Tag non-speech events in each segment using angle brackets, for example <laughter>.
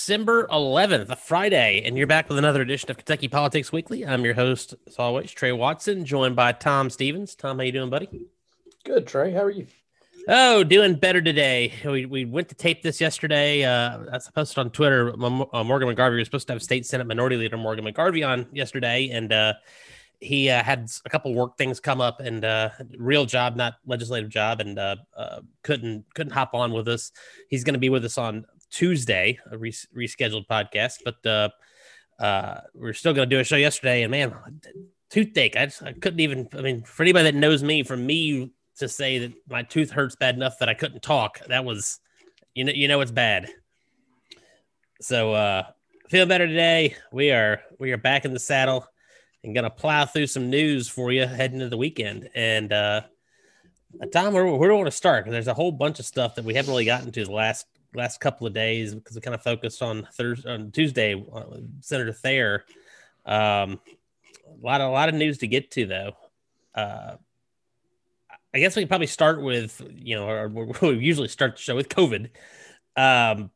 December 11th, a Friday, and you're back with another edition of Kentucky Politics Weekly. I'm your host, as always, Trey Watson, joined by Tom Stevens. Tom, how you doing, buddy? Good, Trey. How are you? Oh, doing better today. We, we went to tape this yesterday. Uh, I posted on Twitter. Uh, Morgan McGarvey was supposed to have State Senate Minority Leader Morgan McGarvey on yesterday, and uh, he uh, had a couple work things come up and uh, real job, not legislative job, and uh, uh couldn't couldn't hop on with us. He's going to be with us on Tuesday, a res- rescheduled podcast, but uh, uh, we're still going to do a show yesterday. And man, toothache, I, just, I couldn't even. I mean, for anybody that knows me, for me to say that my tooth hurts bad enough that I couldn't talk, that was, you know, you know, it's bad. So, uh, feel better today. We are we are back in the saddle and gonna plow through some news for you heading into the weekend. And uh, Tom, where, where do we want to start? There's a whole bunch of stuff that we haven't really gotten to the last last couple of days because we kind of focused on Thursday on Tuesday, uh, Senator Thayer. Um, a lot of a lot of news to get to though. Uh, I guess we can probably start with you know, or we usually start the show with COVID. Um,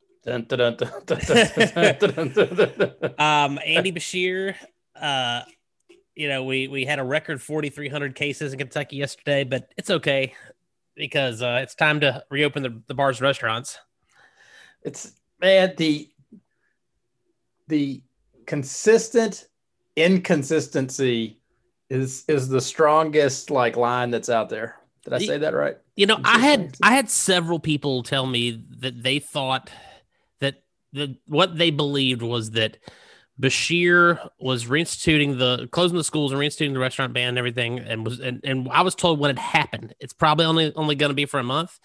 um, Andy Beshear, uh, you know, we we had a record 4,300 cases in Kentucky yesterday, but it's okay because uh, it's time to reopen the, the bars and restaurants. It's man the the consistent inconsistency is is the strongest like line that's out there. Did I say that right? You know, I had I had several people tell me that they thought that the what they believed was that Beshear was reinstituting the closing the schools and reinstituting the restaurant ban and everything, and was and, and I was told when it happened, it's probably only only going to be for a month.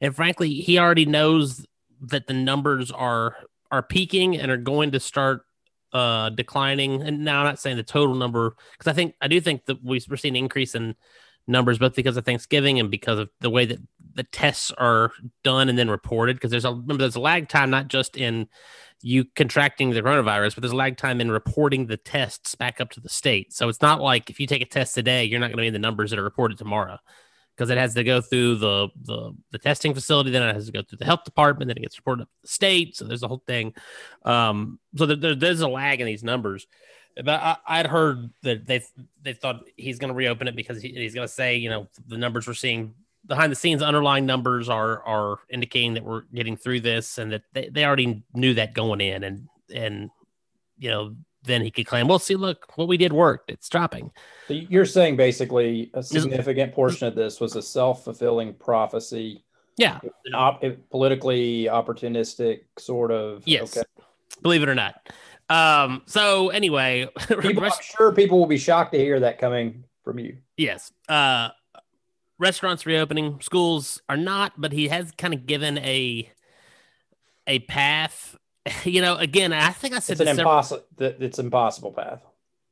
And frankly, he already knows that the numbers are are peaking and are going to start uh declining. And now I'm not saying the total number because I think I do think that we're seeing an increase in numbers both because of Thanksgiving and because of the way that the tests are done and then reported. Because there's a remember there's a lag time not just in you contracting the coronavirus, but there's a lag time in reporting the tests back up to the state. So it's not like if you take a test today, you're not going to be in the numbers that are reported tomorrow because it has to go through the, the the testing facility, then it has to go through the health department, then it gets reported to the state. So there's a whole thing. Um, so there, there's a lag in these numbers. But I, would heard that they they thought he's going to reopen it because he, he's going to say, you know, the numbers we're seeing behind the scenes, underlying numbers are are indicating that we're getting through this, and that they, they already knew that going in, and and you know then he could claim, well, see, look, what we did worked. It's dropping. So you're saying basically a significant portion of this was a self fulfilling prophecy. Yeah. An op- politically opportunistic sort of. Yes. Okay. Believe it or not. Um, so anyway, <laughs> people, I'm sure people will be shocked to hear that coming from you. Yes. Uh, restaurants reopening, schools are not, but he has kind of given a a path <laughs> you know, again, I think I said it's an impossible. It's impossible path.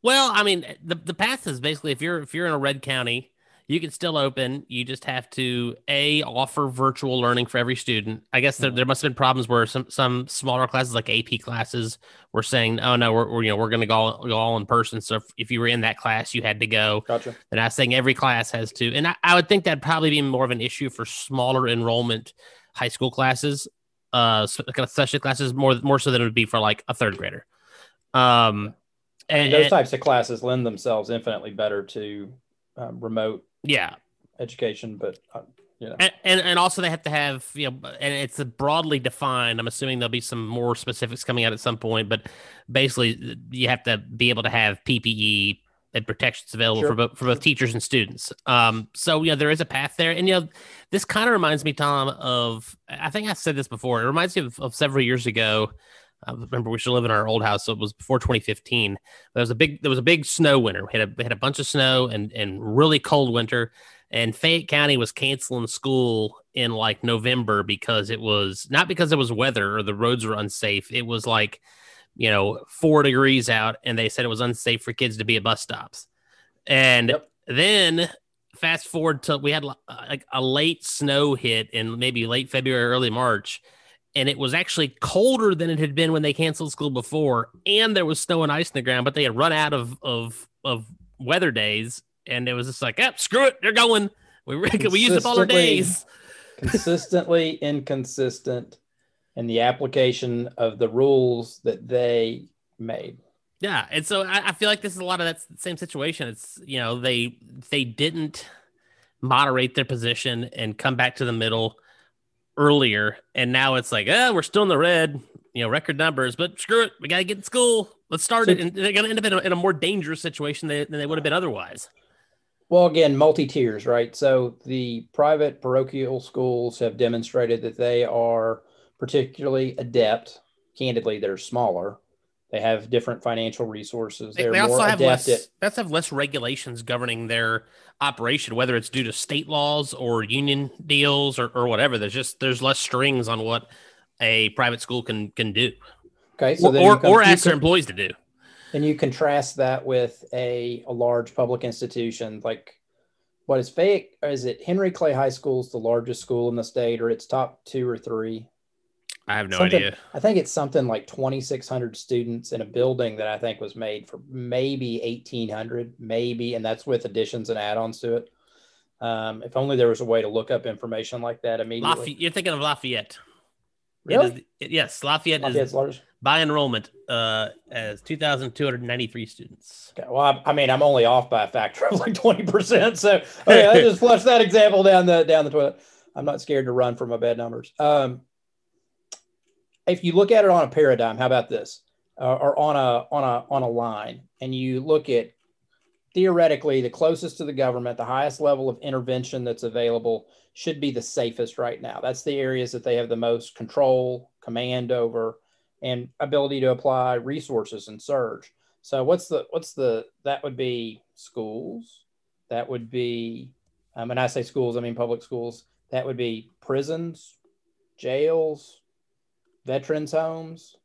Well, I mean, the the path is basically if you're if you're in a red county, you can still open. You just have to a offer virtual learning for every student. I guess there, mm-hmm. there must have been problems where some some smaller classes like AP classes were saying, "Oh no, we're, we're you know we're going to go go all in person." So if, if, you were in that class, you had to go. Gotcha. And I was saying every class has to, and I, I would think that'd probably be more of an issue for smaller enrollment high school classes uh kind of special classes more more so than it would be for like a third grader. Um, and, those types of classes lend themselves infinitely better to um, remote yeah education, but uh, And, and, and also they have to have you know, and it's broadly defined. I'm assuming there'll be some more specifics coming out at some point, but basically you have to be able to have PPE and protections available sure. for both for both teachers and students. Um, so yeah, there is a path there, and you know, this kind of reminds me, Tom, of I think I said this before. It reminds me of, of several years ago. I remember we still live in our old house, so it was before 2015. There was a big there was a big snow winter. We had a we had a bunch of snow and and really cold winter. And Fayette County was canceling school in like November because it was not because it was weather or the roads were unsafe. It was like you know, four degrees out, and they said it was unsafe for kids to be at bus stops. And yep. then fast forward to we had uh, like a late snow hit in maybe late February, early March, and it was actually colder than it had been when they canceled school before, and there was snow and ice in the ground, but they had run out of of of weather days, and it was just like, yep, screw it, they're going. We <laughs> we used up all our days. <laughs> consistently inconsistent and the application of the rules that they made. Yeah, and so I, I, feel like this is a lot of that same situation. It's you know they they didn't moderate their position and come back to the middle earlier, and now it's like, oh, we're still in the red, you know, record numbers, but screw it, we got to get in school. Let's start so, it, and they're going to end up in a, in a, more dangerous situation than, than they would have been otherwise. Well, again, multi tiers, right? So the private parochial schools have demonstrated that they are particularly adept. Candidly, they're smaller they have different financial resources. They're they also have less. At, they also have less regulations governing their operation, whether it's due to state laws or union deals or, or whatever. There's just there's less strings on what a private school can can do. Okay, so or or, or ask their employees to do. And you contrast that with a, a large public institution like what is fake? Is it Henry Clay High School is the largest school in the state, or its top two or three? I have no something, idea. I think it's something like 2,600 students in a building that I think was made for maybe 1,800, maybe, and that's with additions and add-ons to it. Um, if only there was a way to look up information like that immediately. Lafayette, you're thinking of Lafayette. Really? It is, it, yes, Lafayette Lafayette's is large. by enrollment uh, as 2,293 students. Okay. Well, I, I, mean, I'm only off by a factor of like 20%. So okay, I just <laughs> flush that example down the down the toilet. I'm not scared to run for my bad numbers. Um, if you look at it on a paradigm, how about this? Uh, or on a on a on a line, and you look at theoretically the closest to the government, the highest level of intervention that's available should be the safest right now. That's the areas that they have the most control, command over, and ability to apply resources and surge. So what's the what's the that would be schools, that would be, um, and I say schools, I mean public schools. That would be prisons, jails, veterans homes,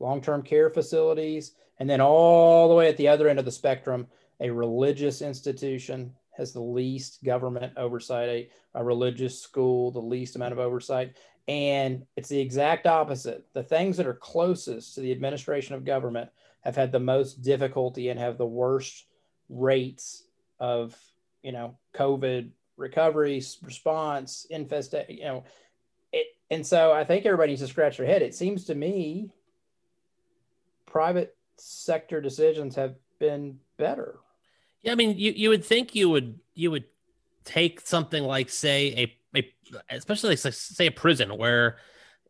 long term care facilities, and then all the way at the other end of the spectrum, a religious institution has the least government oversight, a, a religious school, the least amount of oversight. And it's the exact opposite. The things that are closest to the administration of government have had the most difficulty and have the worst rates of, you know, COVID recovery, response, infestation, you know, and so I think everybody needs to scratch their head. It seems to me private sector decisions have been better. Yeah, I mean, you, you would think you would you would take something like say a, a especially like say a prison where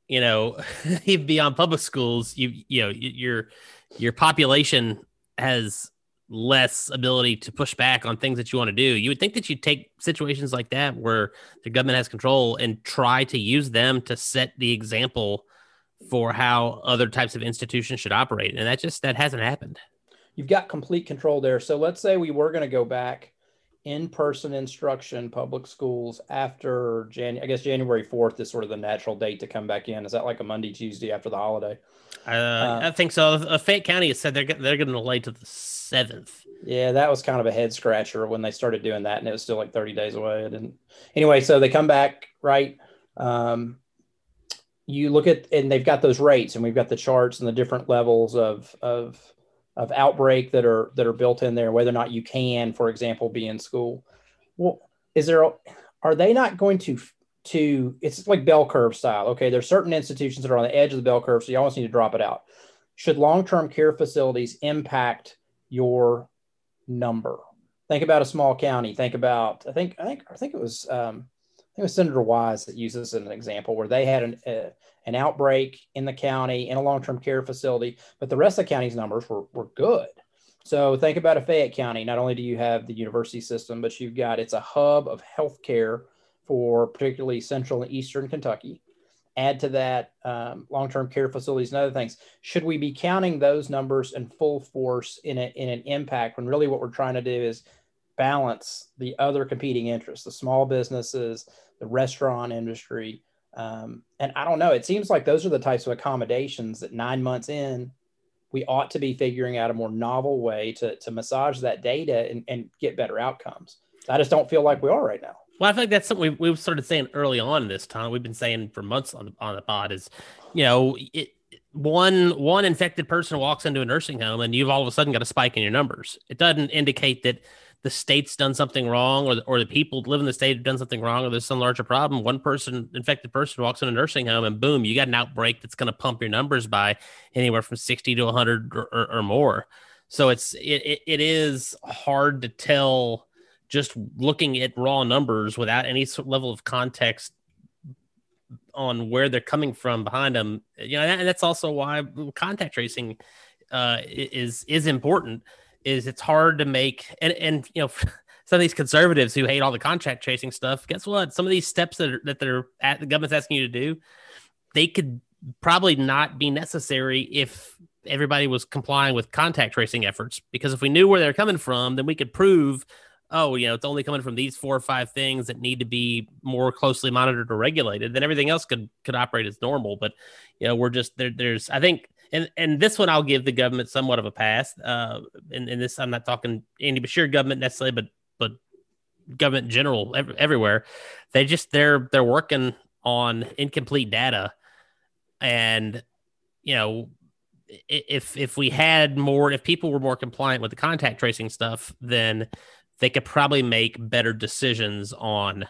you know <laughs> even beyond public schools you you know your your population has less ability to push back on things that you want to do. You would think that you'd take situations like that where the government has control and try to use them to set the example for how other types of institutions should operate. And that just that hasn't happened. You've got complete control there. So let's say we were going to go back in-person instruction public schools after January. I guess January 4th is sort of the natural date to come back in. Is that like a Monday, Tuesday after the holiday? Uh, uh, I think so. Uh, Fayette County has said they're they're going to delay to the seventh. Yeah, that was kind of a head scratcher when they started doing that, and it was still like 30 days away. And anyway, so they come back right. Um, you look at and they've got those rates, and we've got the charts and the different levels of of of outbreak that are that are built in there, whether or not you can, for example, be in school. Well, is there are they not going to to it's like bell curve style? Okay, there's certain institutions that are on the edge of the bell curve, so you always need to drop it out. Should long-term care facilities impact your number? Think about a small county. Think about I think I think I think it was um, it was Senator Wise that uses an example where they had an uh, an outbreak in the county in a long-term care facility, but the rest of the county's numbers were, were good. So think about a Fayette County. Not only do you have the university system, but you've got it's a hub of healthcare for particularly central and eastern Kentucky. Add to that um, long-term care facilities and other things. Should we be counting those numbers in full force in, a, in an impact when really what we're trying to do is balance the other competing interests, the small businesses, the restaurant industry, um, and I don't know, it seems like those are the types of accommodations that nine months in, we ought to be figuring out a more novel way to, to massage that data and, and get better outcomes. I just don't feel like we are right now. Well, I like that's something we, we started saying early on this time. We've been saying for months on the, on the pod is, you know, it, one one infected person walks into a nursing home and you've all of a sudden got a spike in your numbers. It doesn't indicate that the state's done something wrong or the, or the people live in the state have done something wrong or there's some larger problem one person infected person walks in a nursing home and boom you got an outbreak that's going to pump your numbers by anywhere from 60 to 100 or, or, or more. So it's it, it, it is hard to tell just looking at raw numbers without any level of context on where they're coming from behind them you know and that's also why contact tracing uh, is is important is it's hard to make and and you know <laughs> some of these conservatives who hate all the contract tracing stuff guess what? Some of these steps that are, that they're at the government's asking you to do they could probably not be necessary if everybody was complying with contact tracing efforts because if we knew where they're coming from then we could prove oh you know it's only coming from these four or five things that need to be more closely monitored or regulated then everything else could could operate as normal. But you know we're just there there's i think and and this one I'll give the government somewhat of a pass. Uh, and, and this I'm not talking Andy Beshear government necessarily, but but government in general ev- everywhere. They just they're they're working on incomplete data, and you know if if we had more if people were more compliant with the contact tracing stuff, then they could probably make better decisions on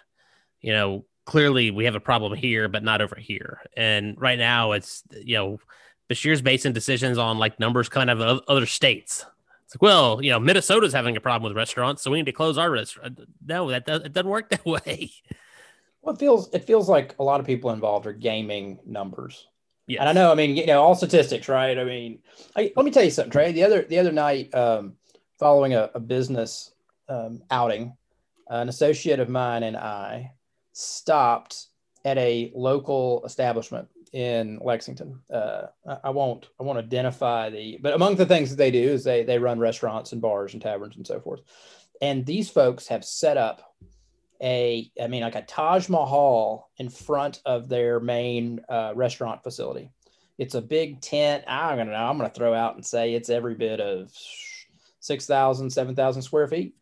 you know clearly we have a problem here but not over here and right now it's you know Beshear's basing decisions on like numbers kind of other states. It's like, well, you know, Minnesota's having a problem with restaurants, so we need to close our restaurant. No, that does, it doesn't work that <laughs> way. Well, it feels it feels like a lot of people involved are gaming numbers. Yeah, and I know. I mean, you know, all statistics, right? I mean, I, let me tell you something, Trey. The other the other night, um, following a, a business um, outing, an associate of mine and I stopped at a local establishment in Lexington. Uh, I won't I won't identify the, but among the things that they do is they they run restaurants and bars and taverns and so forth. And these folks have set up a, I mean, like a Taj Mahal in front of their main uh, restaurant facility. It's a big tent. I'm gonna I'm gonna throw out and say it's every bit of 6,000, 7,000 square feet.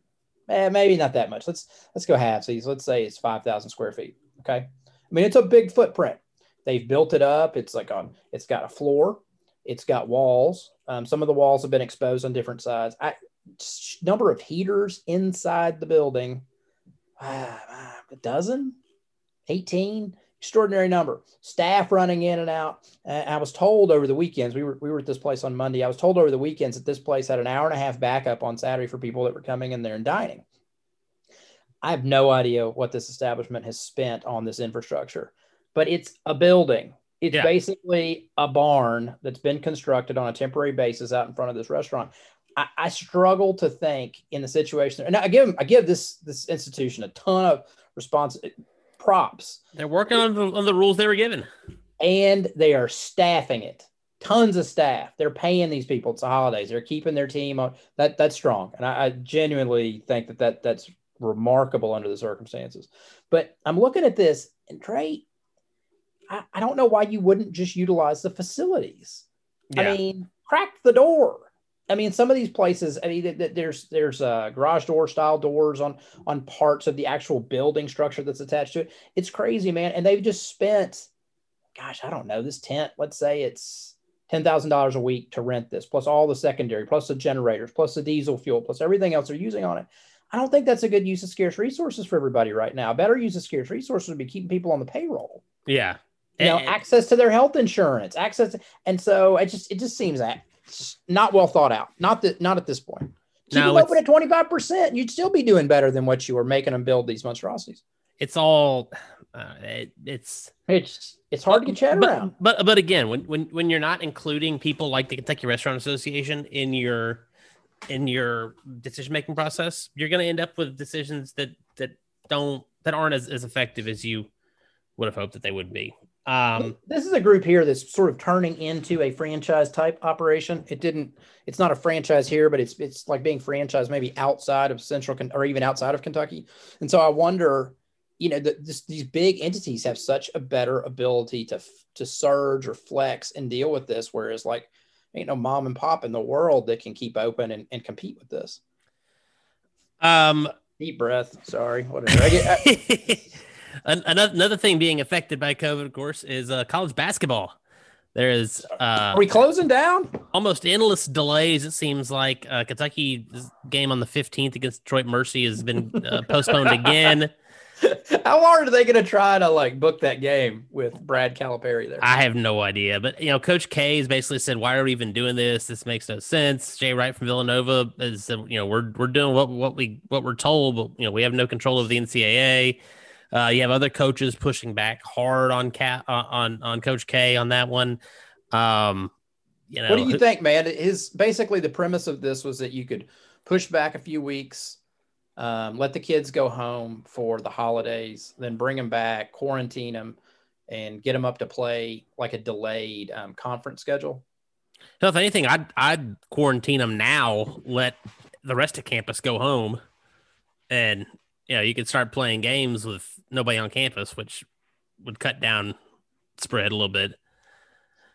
Eh, maybe not that much. Let's let's go half these. Let's say it's 5,000 square feet. Okay. I mean, it's a big footprint. They've built it up. It's like on. It's got a floor. It's got walls. Um, some of the walls have been exposed on different sides. I, number of heaters inside the building. Uh, a dozen, 18, extraordinary number. Staff running in and out. Uh, I was told over the weekends, we were, we were at this place on Monday. I was told over the weekends that this place had an hour and a half backup on Saturday for people that were coming in there and dining. I have no idea what this establishment has spent on this infrastructure but it's a building. It's yeah. basically a barn that's been constructed on a temporary basis out in front of this restaurant. I, I struggle to think in the situation, and I give I give this this institution a ton of response props. They're working on the, on the rules they were given, and they are staffing it. Tons of staff. They're paying these people. It's the holidays. They're keeping their team on. That that's strong, and I, I genuinely think that that that's remarkable under the circumstances. But I'm looking at this, and Trey, I, I don't know why you wouldn't just utilize the facilities. Yeah. I mean, crack the door. I mean, some of these places. I mean, there's there's uh, garage door style doors on on parts of the actual building structure that's attached to it. It's crazy, man. And they've just spent, gosh, I don't know, this tent. Let's say it's ten thousand dollars a week to rent this, plus all the secondary, plus the generators, plus the diesel fuel, plus everything else they're using on it. I don't think that's a good use of scarce resources for everybody right now. Better use of scarce resources would be keeping people on the payroll. Yeah, you know, and, access to their health insurance, access, to, and so it just it just seems that not well thought out. Not that not at this point. Keep no, them open at twenty five percent, you'd still be doing better than what you were making them build these monstrosities. It's all, uh, it, it's it's it's hard but, to get your head but, around. But but again, when when when you're not including people like the Kentucky Restaurant Association in your in your decision making process, you're going to end up with decisions that that don't that aren't as, as effective as you would have hoped that they would be. Um, this is a group here that's sort of turning into a franchise type operation. It didn't. It's not a franchise here, but it's it's like being franchised maybe outside of Central or even outside of Kentucky. And so I wonder, you know, that these big entities have such a better ability to to surge or flex and deal with this, whereas like ain't no mom and pop in the world that can keep open and, and compete with this. Um, deep breath. Sorry, whatever. I get, I, <laughs> another, another thing being affected by COVID, of course, is uh, college basketball. There is uh, Are we closing down? almost endless delays. It seems like uh, Kentucky game on the 15th against Detroit Mercy has been uh, <laughs> postponed again. How hard are they going to try to like book that game with Brad Calipari there? I have no idea, but you know, Coach K has basically said, "Why are we even doing this? This makes no sense." Jay Wright from Villanova is, said, you know, we're we're doing what what we what we're told, but you know, we have no control of the NCAA. Uh, you have other coaches pushing back hard on Cat uh, on on Coach K on that one. Um, you know, what do you think, man? His basically the premise of this was that you could push back a few weeks, um, let the kids go home for the holidays, then bring them back, quarantine them, and get them up to play like a delayed um, conference schedule. So if anything, I'd I'd quarantine them now. Let the rest of campus go home, and you know you could start playing games with nobody on campus, which would cut down spread a little bit.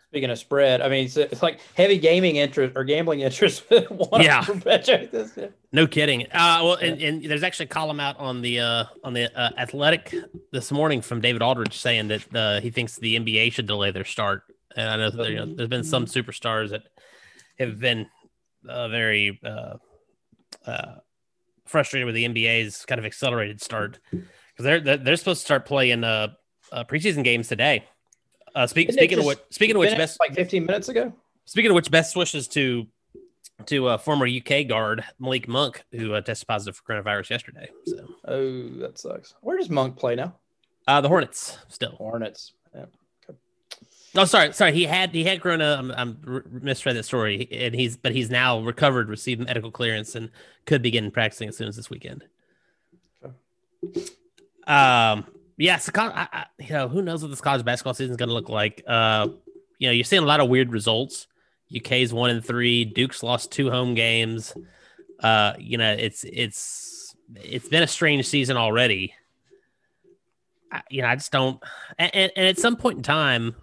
Speaking of spread, I mean, it's, it's like heavy gaming interest or gambling interest. <laughs> yeah, no kidding. Uh, well, and, and, there's actually a column out on the uh, on the uh, Athletic this morning from David Aldridge saying that uh, he thinks the NBA should delay their start. And I know, that, you know there's been some superstars that have been uh, very uh, uh, frustrated with the NBA's kind of accelerated start because they're they're supposed to start playing uh, uh preseason games today. Uh, speak, speaking of what, speaking of which, best like 15 minutes ago. Speaking of which, best wishes to to a former UK guard Malik Monk who uh, tested positive for coronavirus yesterday. So, oh, that sucks. Where does Monk play now? Uh, the Hornets still. Hornets. Yeah. Oh, sorry, sorry. He had he had corona. I'm, I'm misread that story, and he's but he's now recovered, received medical clearance, and could begin practicing as soon as this weekend. Okay. Um, yeah, so I, I, you know, who knows what this college basketball season is going to look like? Uh, you know, you're seeing a lot of weird results. UK's one and three. Duke's lost two home games. Uh, you know, it's it's it's been a strange season already. I, you know, I just don't. And, and, and at some point in time,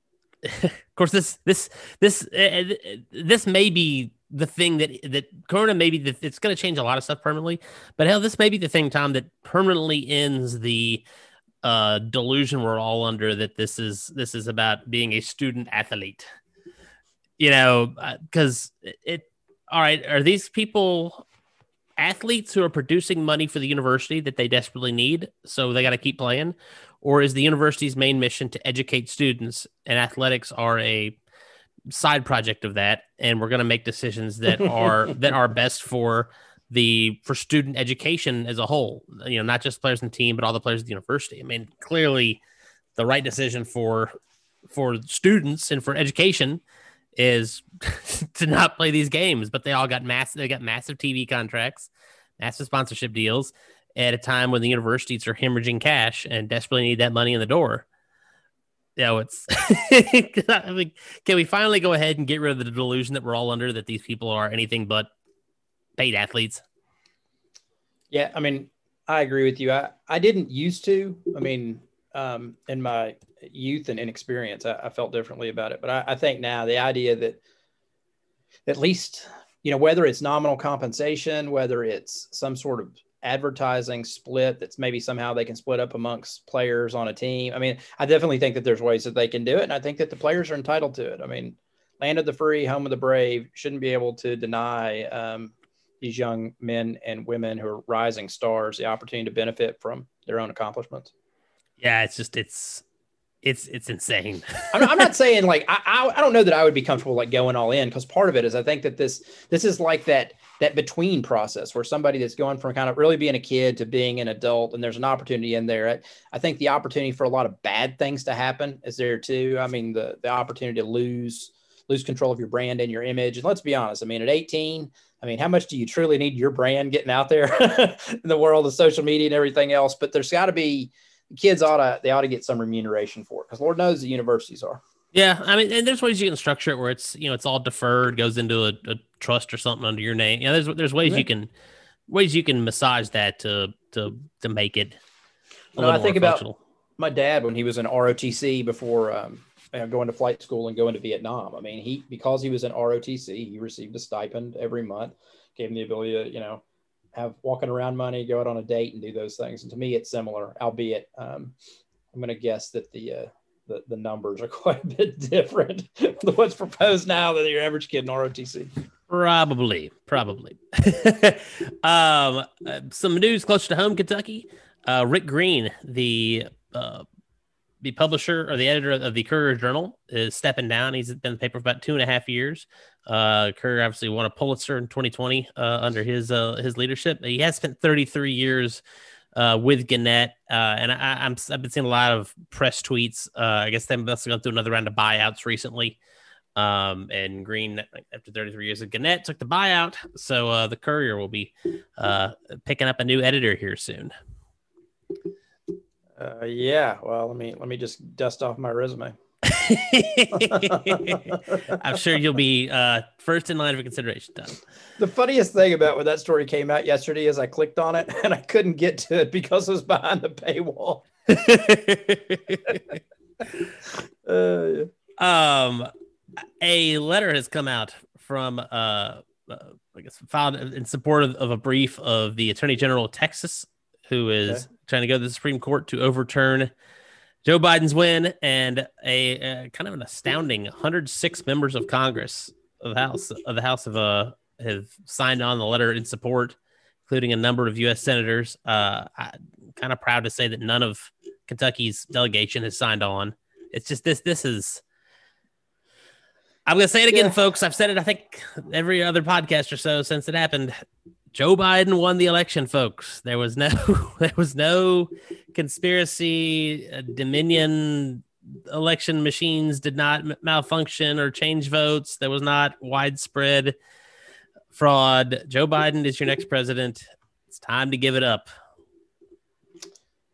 <laughs> of course, this this this uh, this may be the thing that that Corona maybe the, it's going to change a lot of stuff permanently. But hell, this may be the thing, Tom, that permanently ends the uh, delusion we're all under that this is this is about being a student athlete. You know, because uh, it, it. All right, are these people athletes who are producing money for the university that they desperately need, so they got to keep playing, or is the university's main mission to educate students and athletics are a side project of that, and we're going to make decisions that <laughs> are that are best for the for student education as a whole. You know, not just players in the team, but all the players at the university. I mean, clearly, the right decision for for students and for education is <laughs> to not play these games. But they all got massive. They got massive TV contracts, massive sponsorship deals at a time when the universities are hemorrhaging cash and desperately need that money in the door. Know, it's <laughs> I mean, can we finally go ahead and get rid of the delusion that we're all under that these people are anything but paid athletes. Yeah, I mean, I agree with you. I, I didn't used to. I mean, um, in my youth and inexperience, I, I felt differently about it. But I, I think now the idea that at least, you know, whether it's nominal compensation, whether it's some sort of advertising split that's maybe somehow they can split up amongst players on a team. I mean, I definitely think that there's ways that they can do it. And I think that the players are entitled to it. I mean, land of the free, home of the brave shouldn't be able to deny um, these young men and women who are rising stars the opportunity to benefit from their own accomplishments. Yeah, it's just it's it's it's insane. <laughs> I'm, I'm, not saying like I, I, I don't know that I would be comfortable like going all in because part of it is I think that this this is like that that between process where somebody that's going from kind of really being a kid to being an adult and there's an opportunity in there. I, I think the opportunity for a lot of bad things to happen is there too. I mean the the opportunity to lose lose control of your brand and your image. And let's be honest, I mean at 18 I mean, how much do you truly need your brand getting out there <laughs> in the world of social media and everything else? But there's got to be kids ought to they ought to get some remuneration for it because Lord knows the universities are. Yeah, I mean, and there's ways you can structure it where it's you know it's all deferred, goes into a, a trust or something under your name. Yeah, there's there's ways right. you can ways you can massage that to to to make it. No, I think about my dad when he was in ROTC before um, you know, going to flight school and going to Vietnam. I mean, he because he was in ROTC, he received a stipend every month, gave him the ability to you know have walking around money, go out on a date, and do those things. And to me, it's similar, albeit um, I'm going to guess that the uh, the, the numbers are <laughs> quite a bit different <laughs> than what's proposed now than your average kid in ROTC. Probably, probably. <laughs> um, uh, some news closer to home, Kentucky. Uh, Rick Green, the uh, the publisher or the editor of the Courier Journal, is stepping down. He's been in the paper for about two and a half years. Uh, Courier obviously won a Pulitzer in 2020 uh, under his uh, his leadership. He has spent 33 years uh, with Gannett, uh, and I, am I've been seeing a lot of press tweets. Uh, I guess they must have gone through another round of buyouts recently. Um, and Green, after 33 years of Gannett, took the buyout. So uh, the Courier will be uh, picking up a new editor here soon. Uh, yeah. Well, let me let me just dust off my resume. <laughs> I'm sure you'll be uh, first in line for consideration, Tom. The funniest thing about when that story came out yesterday is I clicked on it <laughs> and I couldn't get to it because it was behind the paywall. <laughs> uh, um, a letter has come out from, uh, uh, I guess, filed in support of, of, a brief of the Attorney General of Texas, who is okay. Trying to go to the Supreme Court to overturn Joe Biden's win and a, a, kind of an astounding 106 members of Congress of the House of the House of uh have signed on the letter in support, including a number of U.S. senators. Uh, I'm kind of proud to say that none of Kentucky's delegation has signed on. It's just this. This is. I'm gonna say it again, yeah. folks. I've said it. I think every other podcast or so since it happened. Joe Biden won the election, folks. There was no <laughs> there was no conspiracy. Uh, Dominion election machines did not m- malfunction or change votes. There was not widespread fraud. Joe Biden is your next president. It's time to give it up.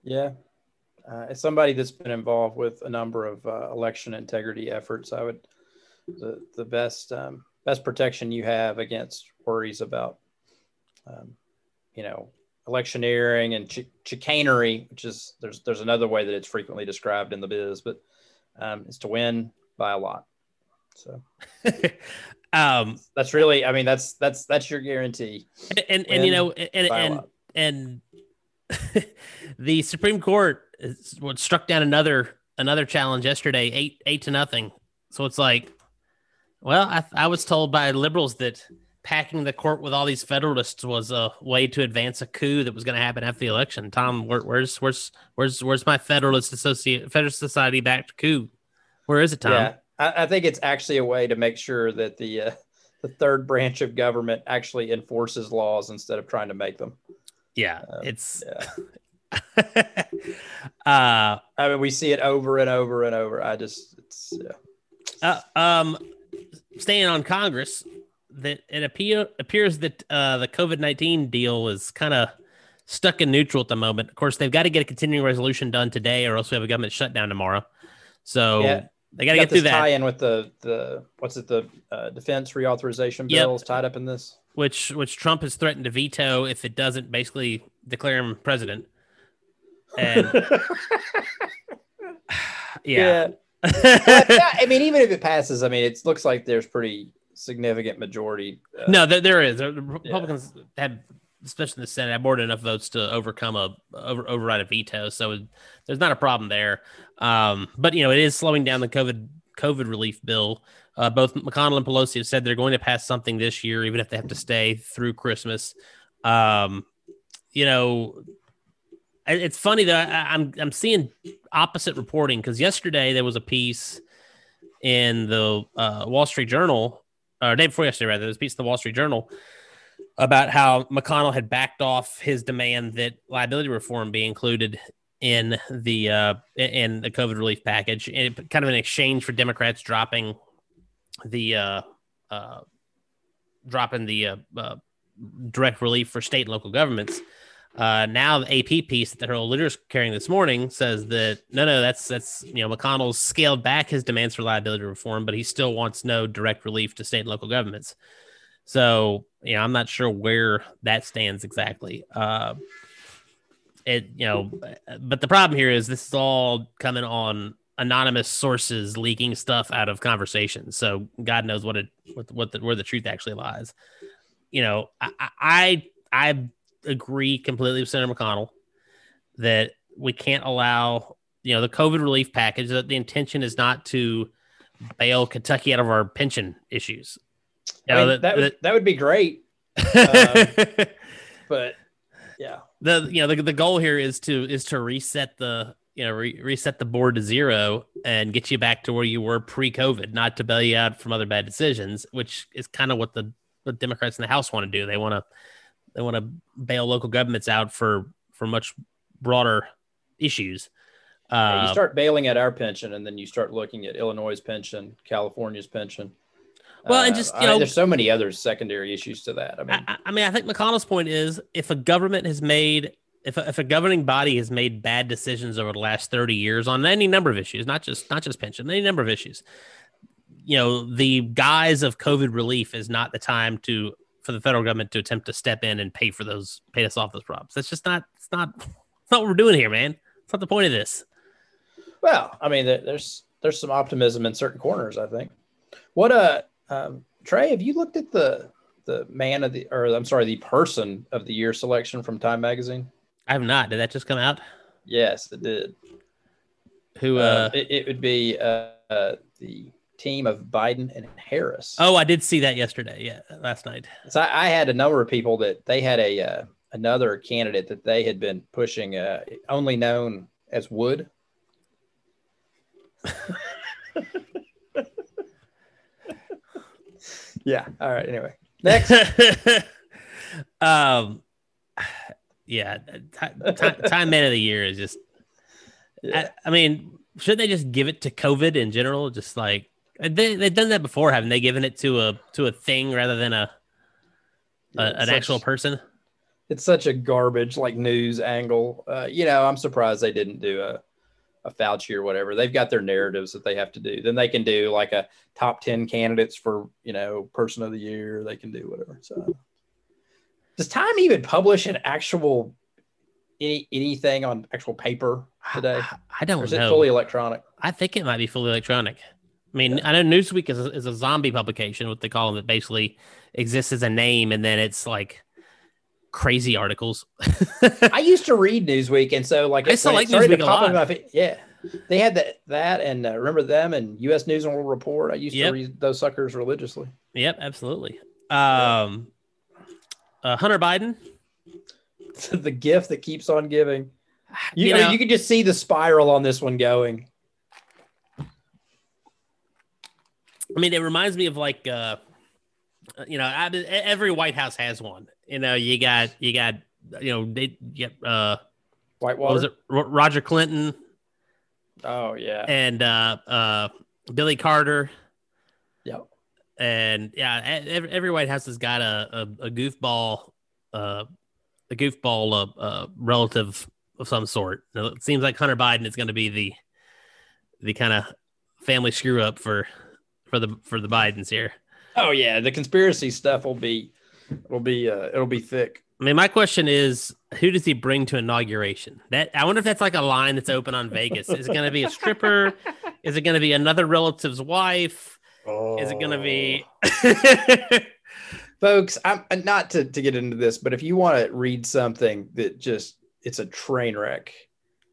Yeah. Uh, as somebody that's been involved with a number of uh, election integrity efforts, I would the the best um, best protection you have against worries about um, you know, electioneering and ch- chicanery, which is there's there's another way that it's frequently described in the biz, but um, is to win by a lot. So <laughs> um, that's really, I mean, that's that's that's your guarantee. And and, and you know, and and and <laughs> the Supreme Court is what struck down another another challenge yesterday, eight eight to nothing. So it's like, well, I, I was told by liberals that packing the court with all these Federalists was a way to advance a coup that was going to happen after the election. Tom, where, where's where's where's where's my Federalist Associate Federalist Society backed coup? Where is it, Tom? Yeah, I, I, think it's actually a way to make sure that the uh, the third branch of government actually enforces laws instead of trying to make them. Yeah, um, it's. Yeah. <laughs> uh, I mean, we see it over and over and over. I just, it's yeah. Uh, um, staying on Congress, that it appear, appears that uh, the COVID 19 deal is kind of stuck in neutral at the moment. Of course, they've got to get a continuing resolution done today, or else we have a government shutdown tomorrow. So yeah. they got to get through that. Tie in with the the what's it the uh, defense reauthorization bills yep. tied up in this, which which Trump has threatened to veto if it doesn't basically declare him president. And <laughs> <sighs> yeah. yeah. <laughs> yeah. I mean, even if it passes, I mean, it looks like there's pretty significant majority. Uh, no, there, there is. The Republicans yeah. have, especially in the Senate, have more than enough votes to overcome a over, override a veto. So there's not a problem there. Um, but you know, it is slowing down the COVID COVID relief bill. Uh, both McConnell and Pelosi have said they're going to pass something this year, even if they have to stay through Christmas. Um, you know, it's funny that I, I'm I'm seeing opposite reporting because yesterday there was a piece in the uh, Wall Street Journal or day before yesterday, rather, a piece of the Wall Street Journal about how McConnell had backed off his demand that liability reform be included in the uh, in the COVID relief package, and kind of in exchange for Democrats dropping the uh, uh, dropping the uh, uh, direct relief for state and local governments. Uh, now the AP piece that the Herald Leader is carrying this morning says that no, no, that's that's you know McConnell's scaled back his demands for liability reform, but he still wants no direct relief to state and local governments. So you know, I'm not sure where that stands exactly. Uh, it you know, but the problem here is this is all coming on anonymous sources leaking stuff out of conversations. So God knows what it what what the, where the truth actually lies. You know, I I, I agree completely with Senator McConnell that we can't allow you know the COVID relief package. That the intention is not to bail Kentucky out of our pension issues. You know, I mean, that, that, would, that would be great. <laughs> um, but yeah, the you know the, the goal here is to is to reset the you know re- reset the board to zero and get you back to where you were pre-COVID, not to bail you out from other bad decisions, which is kind of what the, the Democrats in the House want to do. They want to they want to bail local governments out for for much broader issues. Yeah, you uh, start bailing at our pension, and then you start looking at Illinois' pension, California's pension. Well, and uh, just you know, I, there's so many other secondary issues to that. I mean, I, I, mean, I think McConnell's point is if a government has made, if a, if a governing body has made bad decisions over the last 30 years on any number of issues, not just not just pension, any number of issues, you know, the guise of COVID relief is not the time to for the federal government to attempt to step in and pay for those, pay us off those problems. That's just not, it's not, it's not what we're doing here, man. It's not the point of this. Well, I mean, there's there's some optimism in certain corners. I think. What uh, um, Trey, have you looked at the the man of the or I'm sorry, the person of the year selection from Time Magazine? I have not. Did that just come out? Yes, it did. Who? Uh, uh it, it, would be uh, uh, the team of Biden and Harris. Oh, I did see that yesterday. Yeah, last night. So I, I had a number of people that they had a uh, another candidate that they had been pushing, uh, only known as Wood. <laughs> yeah. All right. Anyway, next. <laughs> um, yeah, t- t- time man of the year is just. <laughs> Yeah. I, I mean, should they just give it to COVID in general? Just like they they've done that before, haven't they? Given it to a to a thing rather than a, a an such, actual person. It's such a garbage like news angle. Uh, you know, I'm surprised they didn't do a a Fauci or whatever. They've got their narratives that they have to do. Then they can do like a top 10 candidates for, you know, person of the year. They can do whatever. So does Time even publish an actual any anything on actual paper today? I, I don't or is know. It fully electronic. I think it might be fully electronic. I mean, yeah. I know Newsweek is a, is a zombie publication, what they call them, that basically exists as a name, and then it's like crazy articles. I used to read Newsweek, and so like I still like Newsweek a lot. My, yeah, they had that that and uh, remember them and U.S. News and World Report. I used yep. to read those suckers religiously. Yep, absolutely. Um, uh, Hunter Biden, <laughs> the gift that keeps on giving. You, you know, you can just see the spiral on this one going. I mean, it reminds me of like, uh, you know, every White House has one. You know, you got, you got, you know, they get, uh, Whitewater. was it Roger Clinton? Oh yeah. And, uh, uh, Billy Carter. Yep. And yeah, every, every White House has got a, a, a goofball, uh, a goofball, uh, uh, relative of some sort. Now, it seems like Hunter Biden is going to be the, the kind of family screw up for for the for the Bidens here. Oh yeah, the conspiracy stuff will be will be uh, it'll be thick. I mean, my question is, who does he bring to inauguration? That I wonder if that's like a line that's open on Vegas. Is it going to be a stripper? <laughs> is it going to be another relative's wife? Oh. Is it going to be? <laughs> Folks, I'm not to, to get into this, but if you want to read something that just it's a train wreck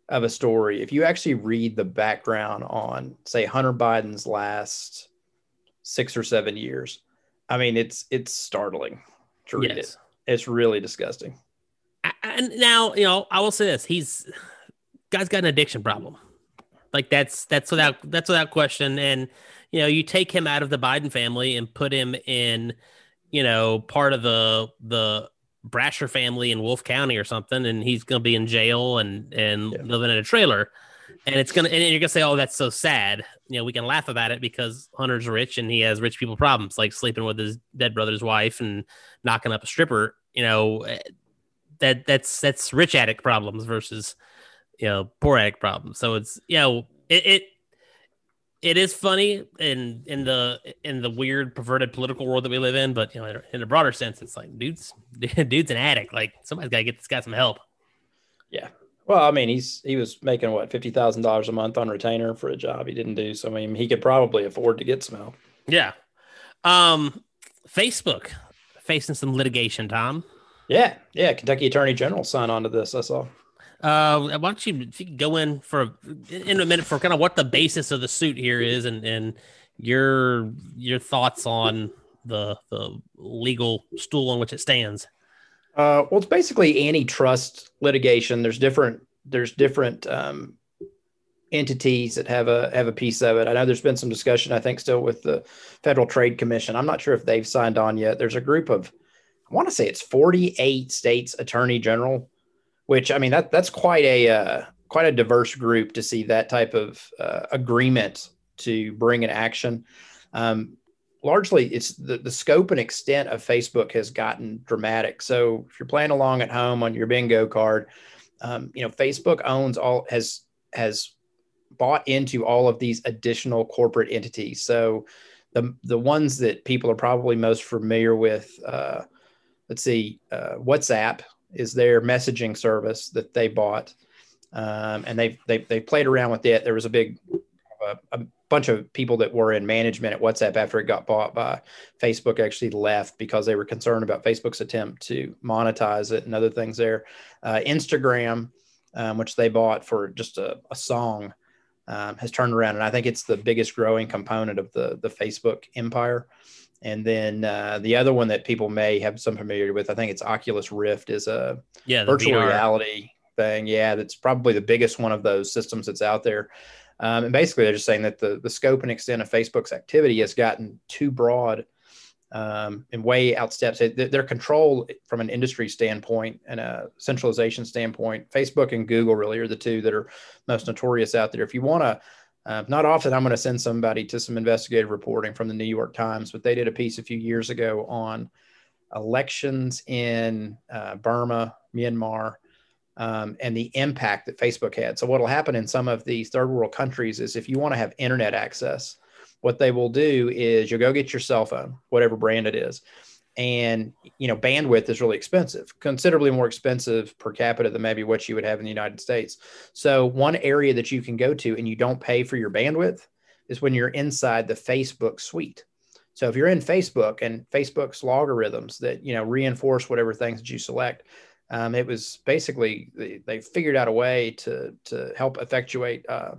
of a story, if you actually read the background on, say, Hunter Biden's last six or seven years. I mean, it's it's startling to read yes. it. It's really disgusting. And now, you know, I will say this: he's guy's got an addiction problem. Like that's that's without that's without question. And you know, you take him out of the Biden family and put him in, you know, part of the the Brasher family in Wolfe County or something, and he's gonna be in jail and and yeah. living in a trailer and it's gonna and you're gonna say, "Oh, that's so sad." You know, we can laugh about it because Hunter's rich and he has rich people problems, like sleeping with his dead brother's wife and knocking up a stripper. You know, eh, that that's that's rich addict problems versus you know poor addict problems. So it's you know it, it it is funny in in the in the weird perverted political world that we live in, but you know, in a broader sense, it's like dude's <laughs> dude's an addict. Like somebody's got to get this guy some help. Yeah, well, I mean, he's he was making what fifty thousand dollars a month on retainer for a job he didn't do. So I mean, he could probably afford to get some help. Yeah. Um, Facebook facing some litigation, Tom. Yeah, yeah. Kentucky Attorney General signed on to this. I saw. Uh, why don't you, you go in for in a minute for kind of what the basis of the suit here is, and and your your thoughts on the the legal stool on which it stands. Uh, well, it's basically antitrust litigation. There's different there's different um, entities that have a have a piece of it. I know there's been some discussion, I think, still with the Federal Trade Commission. I'm not sure if they've signed on yet. There's a group of, I want to say it's 48 states attorney general, which I mean that that's quite a uh, quite a diverse group to see that type of uh, agreement to bring an action. Um, largely, it's the the scope and extent of Facebook has gotten dramatic. So if you're playing along at home on your bingo card, um, you know Facebook owns all has has bought into all of these additional corporate entities. So the the ones that people are probably most familiar with, uh, let's see, uh, WhatsApp is their messaging service that they bought, um, and they've they they played around with it. There was a big a, a bunch of people that were in management at WhatsApp after it got bought by Facebook actually left because they were concerned about Facebook's attempt to monetize it and other things there. Uh, Instagram, um, which they bought for just a, a song, um, has turned around, and I think it's the biggest growing component of the the Facebook empire. And then uh, the other one that people may have some familiarity with, I think it's Oculus Rift, is a Yeah, virtual VR. reality thing. Yeah, that's probably the biggest one of those systems that's out there. Um, and basically, they're just saying that the the scope and extent of Facebook's activity has gotten too broad um, and way outsteps it. Their- control from an industry standpoint and a centralization standpoint, Facebook and Google really are the two that are most notorious out there. If you want to, uh, not often I'm going to send somebody to some investigative reporting from the New York Times, but they did a piece a few years ago on elections in uh, Burma, Myanmar, um, and the impact that Facebook had. So, what will happen in some of these third world countries is if you want to have internet access, what they will do is you'll go get your cell phone, whatever brand it is. And you know, bandwidth is really expensive, considerably more expensive per capita than maybe what you would have in the United States. So, one area that you can go to and you don't pay for your bandwidth is when you're inside the Facebook suite. So if you're in Facebook and Facebook's logarithms that you know reinforce whatever things that you select, um, it was basically they, they figured out a way to to help effectuate uh,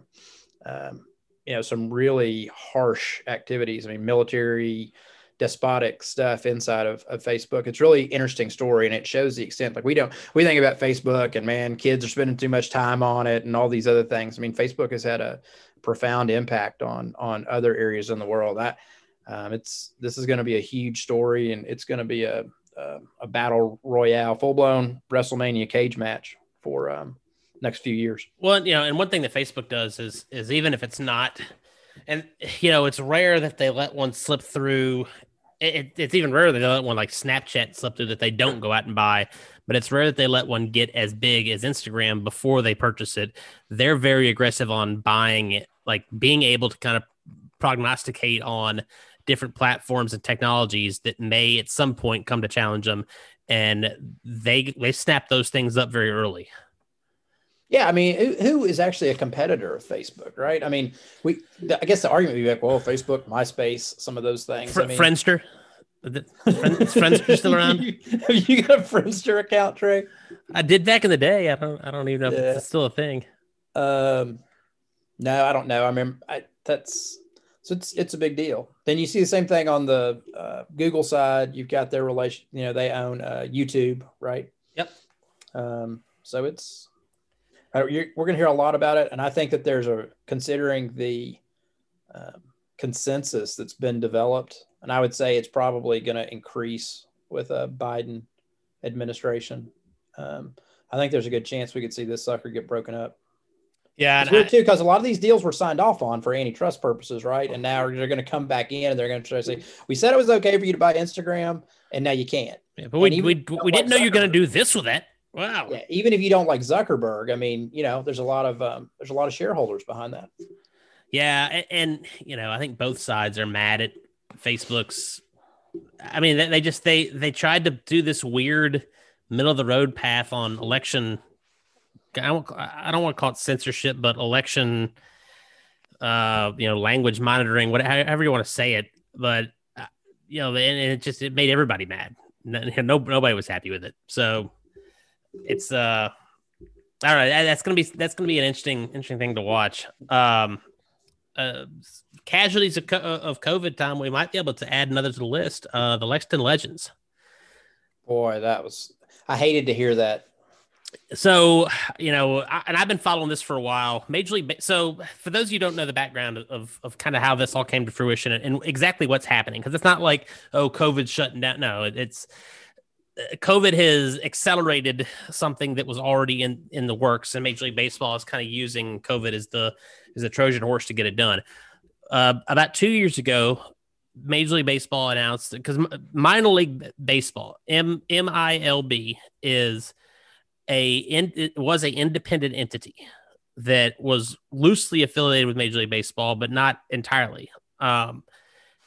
um, you know some really harsh activities. I mean, military despotic stuff inside of, of Facebook. It's really interesting story and it shows the extent like we don't we think about Facebook and man, kids are spending too much time on it and all these other things. I mean, Facebook has had a profound impact on on other areas in the world. That um, it's this is going to be a huge story and it's going to be a a, a battle royale, full blown WrestleMania cage match for um, next few years. Well, you know, and one thing that Facebook does is is even if it's not, and you know, it's rare that they let one slip through. It- it's even rare that they let one like Snapchat slip through that they don't go out and buy. But it's rare that they let one get as big as Instagram before they purchase it. They're very aggressive on buying it, like being able to kind of prognosticate on different platforms and technologies that may at some point come to challenge them, and they they snap those things up very early. Yeah, I mean, who, who is actually a competitor of Facebook, right? I mean, we i guess the argument would be like, well, Facebook, MySpace, some of those things. Fr- I mean, Friendster. Is Friendster still around? <laughs> Have you got a Friendster account, Trey? I did back in the day. I don't. I don't even know if it's still a thing. Um, no, I don't know. I remember I, that's so it's it's a big deal. Then you see the same thing on the uh, Google side. You've got their relation. You know, they own uh, YouTube, right? Yep. Um, so it's uh, you're, we're going to hear a lot about it, and I think that there's a considering the um, consensus that's been developed, and I would say it's probably going to increase with a Biden administration. Um, I think there's a good chance we could see this sucker get broken up. Yeah, It's weird too because a lot of these deals were signed off on for antitrust purposes, right? And now they're going to come back in and they're going to try to say, "We said it was okay for you to buy Instagram, and now you can't." but we and we, if you don't we didn't know you're going to do this with it. Wow. Yeah, even if you don't like Zuckerberg, I mean, you know, there's a lot of um, there's a lot of shareholders behind that. Yeah, a- and, you know, I think both sides are mad at Facebook's. I mean, they, they just they they tried to do this weird middle of the road path on election. I don't, I don't want to call it censorship, but election, uh, you know, language monitoring, whatever you want to say it. But uh, you know, and, it just it made everybody mad. <laughs> No, nobody was happy with it. So it's uh, All right, that's gonna be that's gonna be an interesting interesting thing to watch. Um, uh, casualties of, of COVID time, we might be able to add another to the list. Uh, the Lexington Legends. Boy, that was I hated to hear that. So, you know, I, and I've been following this for a while. Major League. So, for those of you who don't know the background of of kind of how this all came to fruition and, and exactly what's happening, because it's not like oh, COVID's shutting down. No, it, it's COVID has accelerated something that was already in in the works, and Major League Baseball is kind of using COVID as the as a Trojan horse to get it done. Uh, about two years ago, Major League Baseball announced because minor league baseball M MILB is a it was a independent entity that was loosely affiliated with Major League Baseball, but not entirely. Um,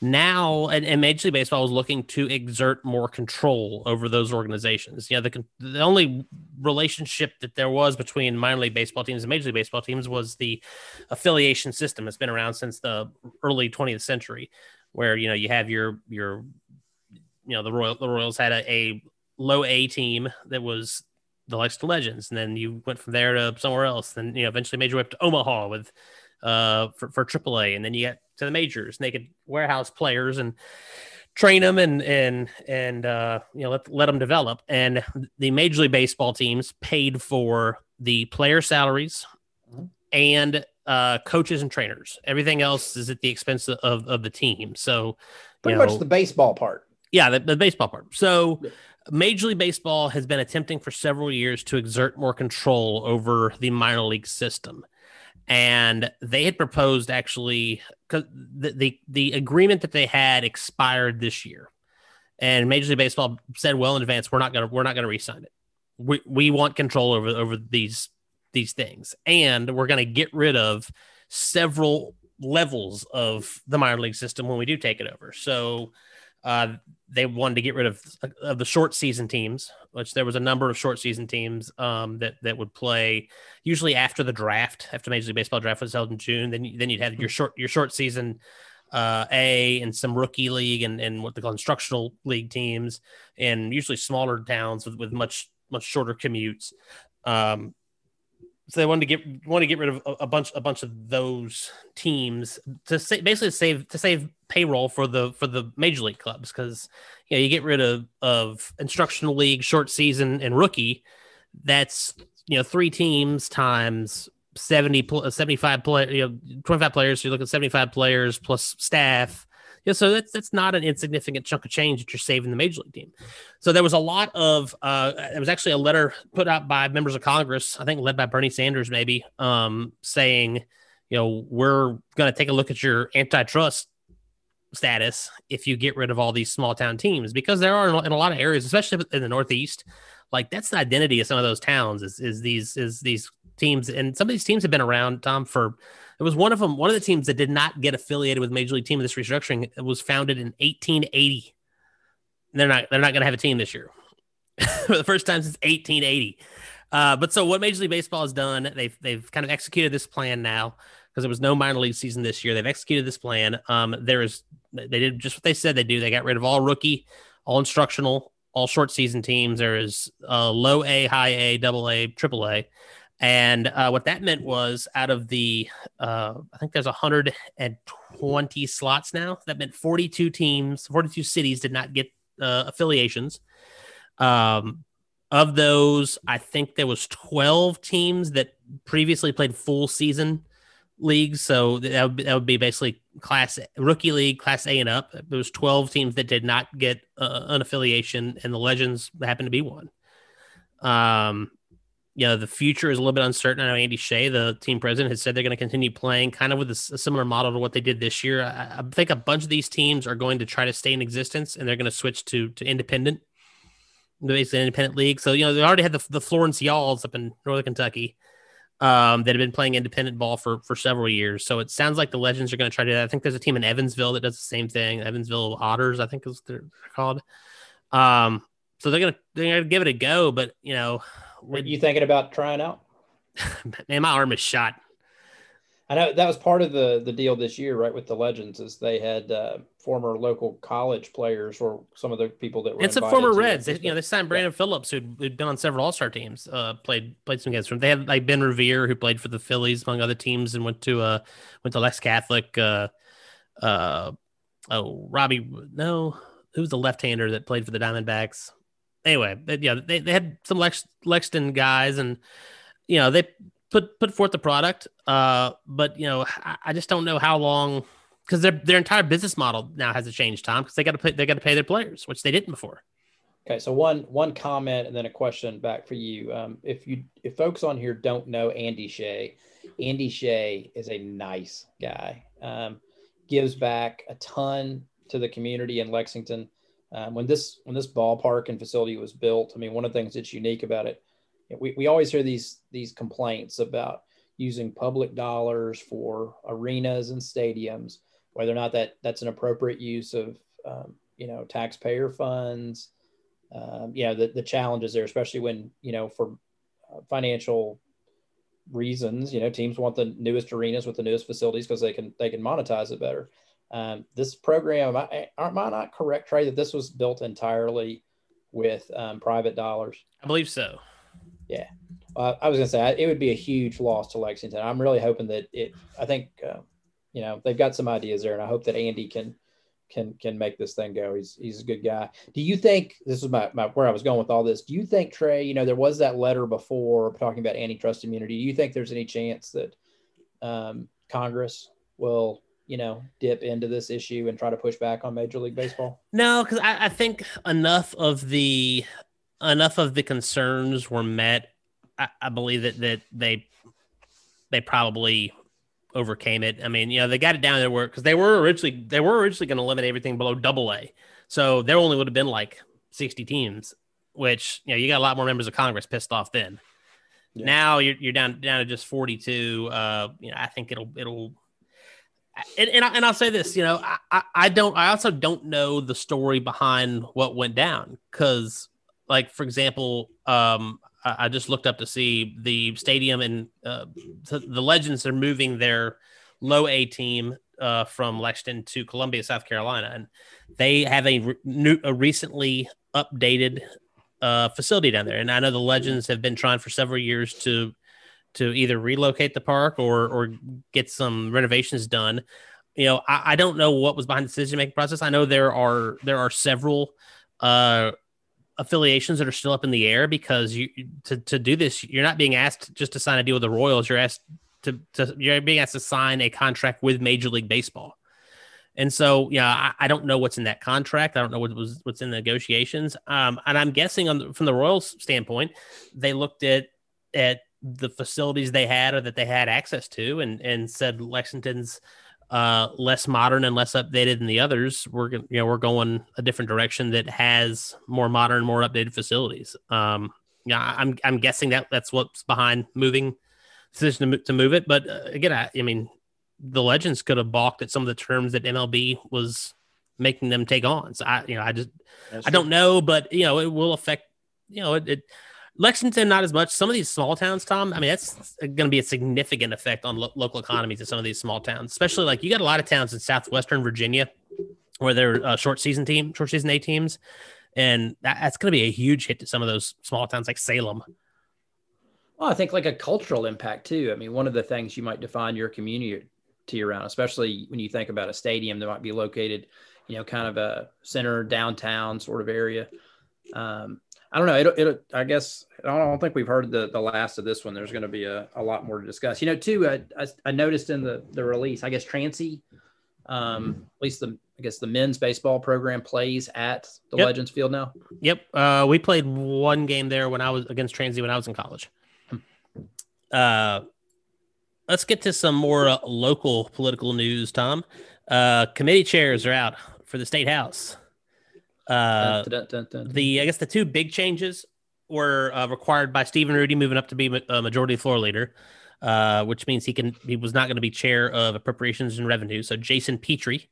now and, and, Major League Baseball was looking to exert more control over those organizations. Yeah, the the only relationship that there was between minor league baseball teams and Major League Baseball teams was the affiliation system. It's been around since the early 20th century, where you know you have your your you know the Royal the Royals had a, a low A team that was the likes to Legends, and then you went from there to somewhere else. Then you know eventually made your way up to Omaha with uh for for AAA, and then you got to the majors and they could warehouse players and train them and and and uh, you know let let them develop. And the Major League Baseball teams paid for the player salaries mm-hmm. and uh, coaches and trainers. Everything else is at the expense of of the team. So pretty know, much the baseball part. Yeah, the, the baseball part. So. Major League Baseball has been attempting for several years to exert more control over the minor league system and they had proposed actually because the, the, the agreement that they had expired this year, and Major League Baseball said well in advance we're not gonna we're not gonna re-sign it. We we want control over over these these things, and we're gonna get rid of several levels of the minor league system when we do take it over. So uh, they wanted to get rid of, of the short season teams, which there was a number of short season teams um, that that would play usually after the draft, after Major League Baseball draft was held in June. Then then you'd have your short your short season uh, A and some rookie league and, and what they call instructional league teams, and usually smaller towns with, with much much shorter commutes. Um, so they wanted to get want to get rid of a, bunch a bunch of those teams to say, basically save to save payroll for the for the major league clubs. Because you know you get rid of of instructional league short season and rookie. That's you know three teams times 70 75 play you know 25 players. So you look at 75 players plus staff yeah, so that's that's not an insignificant chunk of change that you're saving the major league team. So there was a lot of uh, there was actually a letter put out by members of Congress, I think led by Bernie Sanders, maybe, um, saying, you know, we're going to take a look at your antitrust status if you get rid of all these small town teams because there are in a lot of areas, especially in the Northeast, like that's the identity of some of those towns is is these is these teams and some of these teams have been around Tom for it was one of them. One of the teams that did not get affiliated with Major League Team of this restructuring was founded in 1880. They're not. They're not going to have a team this year <laughs> for the first time since 1880. Uh, but so what Major League Baseball has done, they've they've kind of executed this plan now because there was no minor league season this year. They've executed this plan. Um, there is they did just what they said they do. They got rid of all rookie, all instructional, all short season teams. There is uh, low A, high A, double A, triple A. And uh, what that meant was out of the, uh, I think there's 120 slots now. That meant 42 teams, 42 cities did not get uh, affiliations. Um, of those, I think there was 12 teams that previously played full season leagues. So that would that would be basically class rookie league, class A and up. There was 12 teams that did not get uh, an affiliation, and the Legends happened to be one. Um, you know, the future is a little bit uncertain. I know Andy Shea, the team president, has said they're going to continue playing kind of with a, similar model to what they did this year. I, I, think a bunch of these teams are going to try to stay in existence and they're going to switch to to independent, basically independent league. So, you know, they already had the, the Florence Y'alls up in Northern Kentucky um, that have been playing independent ball for, for several years. So it sounds like the Legends are going to try to do that. I think there's a team in Evansville that does the same thing. Evansville Otters, I think is they're called. Um, so they're gonna they're gonna give it a go, but you know, what you thinking about trying out? <laughs> Man, my arm is shot. I know that was part of the the deal this year, right? With the Legends, is they had uh, former local college players or some of the people that were. And some former Reds. They, you know, they signed Brandon yeah. Phillips, who'd, who'd, been on several All Star teams. Uh, played played some games from. They had like Ben Revere, who played for the Phillies among other teams, and went to uh went to Lex Catholic. Uh, uh, oh, Robbie, no, who's the left hander that played for the Diamondbacks? Anyway, yeah, they, they had some Lex, Lexington guys, and you know they put put forth the product. Uh, but you know, I, I just don't know how long because their their entire business model now has to change, Tom, because they got to pay they got to pay their players, which they didn't before. Okay, so one one comment and then a question back for you. Um, if you if folks on here don't know Andy Shea, Andy Shea is a nice guy. Um, gives back a ton to the community in Lexington. Um, when this when this ballpark and facility was built, I mean, one of the things that's unique about it we, we always hear these these complaints about using public dollars for arenas and stadiums, whether or not that that's an appropriate use of um, you know taxpayer funds. Um, you know the, the challenges there, especially when you know for uh, financial reasons, you know teams want the newest arenas with the newest facilities because they can they can monetize it better. Um, this program, I, am I not correct, Trey, that this was built entirely with um, private dollars? I believe so. Yeah. Uh, I was going to say it would be a huge loss to Lexington. I'm really hoping that it. I think uh, you know they've got some ideas there, and I hope that Andy can can can make this thing go. He's he's a good guy. Do you think this is my, my where I was going with all this? Do you think Trey? You know, there was that letter before talking about antitrust immunity. Do you think there's any chance that um, Congress will you know dip into this issue and try to push back on Major League Baseball? No, because I, I think enough of the enough of the concerns were met. I, I believe that that they they probably overcame it. I mean, you know, they got it down there where because they were originally they were originally going to limit everything below double A, so there only would have been like sixty teams, which you know you got a lot more members of Congress pissed off then. Yeah. Now you're, you're down down to just forty two. Uh, you know, I think it'll it'll. And, and, I, and I'll say this, you know, I, I don't, I also don't know the story behind what went down because like for example, um, I, I, just looked up to see the stadium and uh, the Legends are moving their low A team uh, from Lexington to Columbia, South Carolina, and they have a, re- new, a recently updated uh, facility down there. And I know the Legends have been trying for several years to to either relocate the park or or get some renovations done. You know, I, I don't know what was behind the decision making process. I know there are there are several uh, affiliations that are still up in the air because you to, to do this you're not being asked just to sign a deal with the Royals you're asked to, to you're being asked to sign a contract with Major League Baseball and so yeah I, I don't know what's in that contract I don't know what was what's in the negotiations um, and I'm guessing on the, from the Royals standpoint they looked at at the facilities they had or that they had access to and and said Lexington's uh, less modern and less updated than the others, we're you know we're going a different direction that has more modern, more updated facilities. Um, yeah, I'm I'm guessing that that's what's behind moving decision to, to move it. But uh, again, I, I mean, the legends could have balked at some of the terms that MLB was making them take on. So I, you know, I just that's I don't know, but you know, it will affect. You know, it, it Lexington, not as much. Some of these small towns, Tom. I mean, that's going to be a significant effect on lo- local economies in some of these small towns, especially like you got a lot of towns in southwestern Virginia where they're uh, short season team, short season A teams, and that, that's going to be a huge hit to some of those small towns like Salem. Well, I think like a cultural impact too. I mean, one of the things you might define your community around, especially when you think about a stadium that might be located, you know, kind of a center downtown sort of area. Um, I don't know. It, it, I guess I don't think we've heard the, the last of this one. There's going to be a, a lot more to discuss. You know, too, I, I, I noticed in the, the release, I guess Transy, um, at least the, I guess the men's baseball program plays at the yep. Legends Field now. Yep. Uh, we played one game there when I was against Transy when I was in college. Hmm. Uh, let's get to some more uh, local political news, Tom. Uh, committee chairs are out for the state house. Uh, dun, dun, dun, the I guess the two big changes were uh, required by Steven Rudy moving up to be a majority floor leader, uh, which means he can he was not going to be chair of appropriations and revenue. So Jason Petrie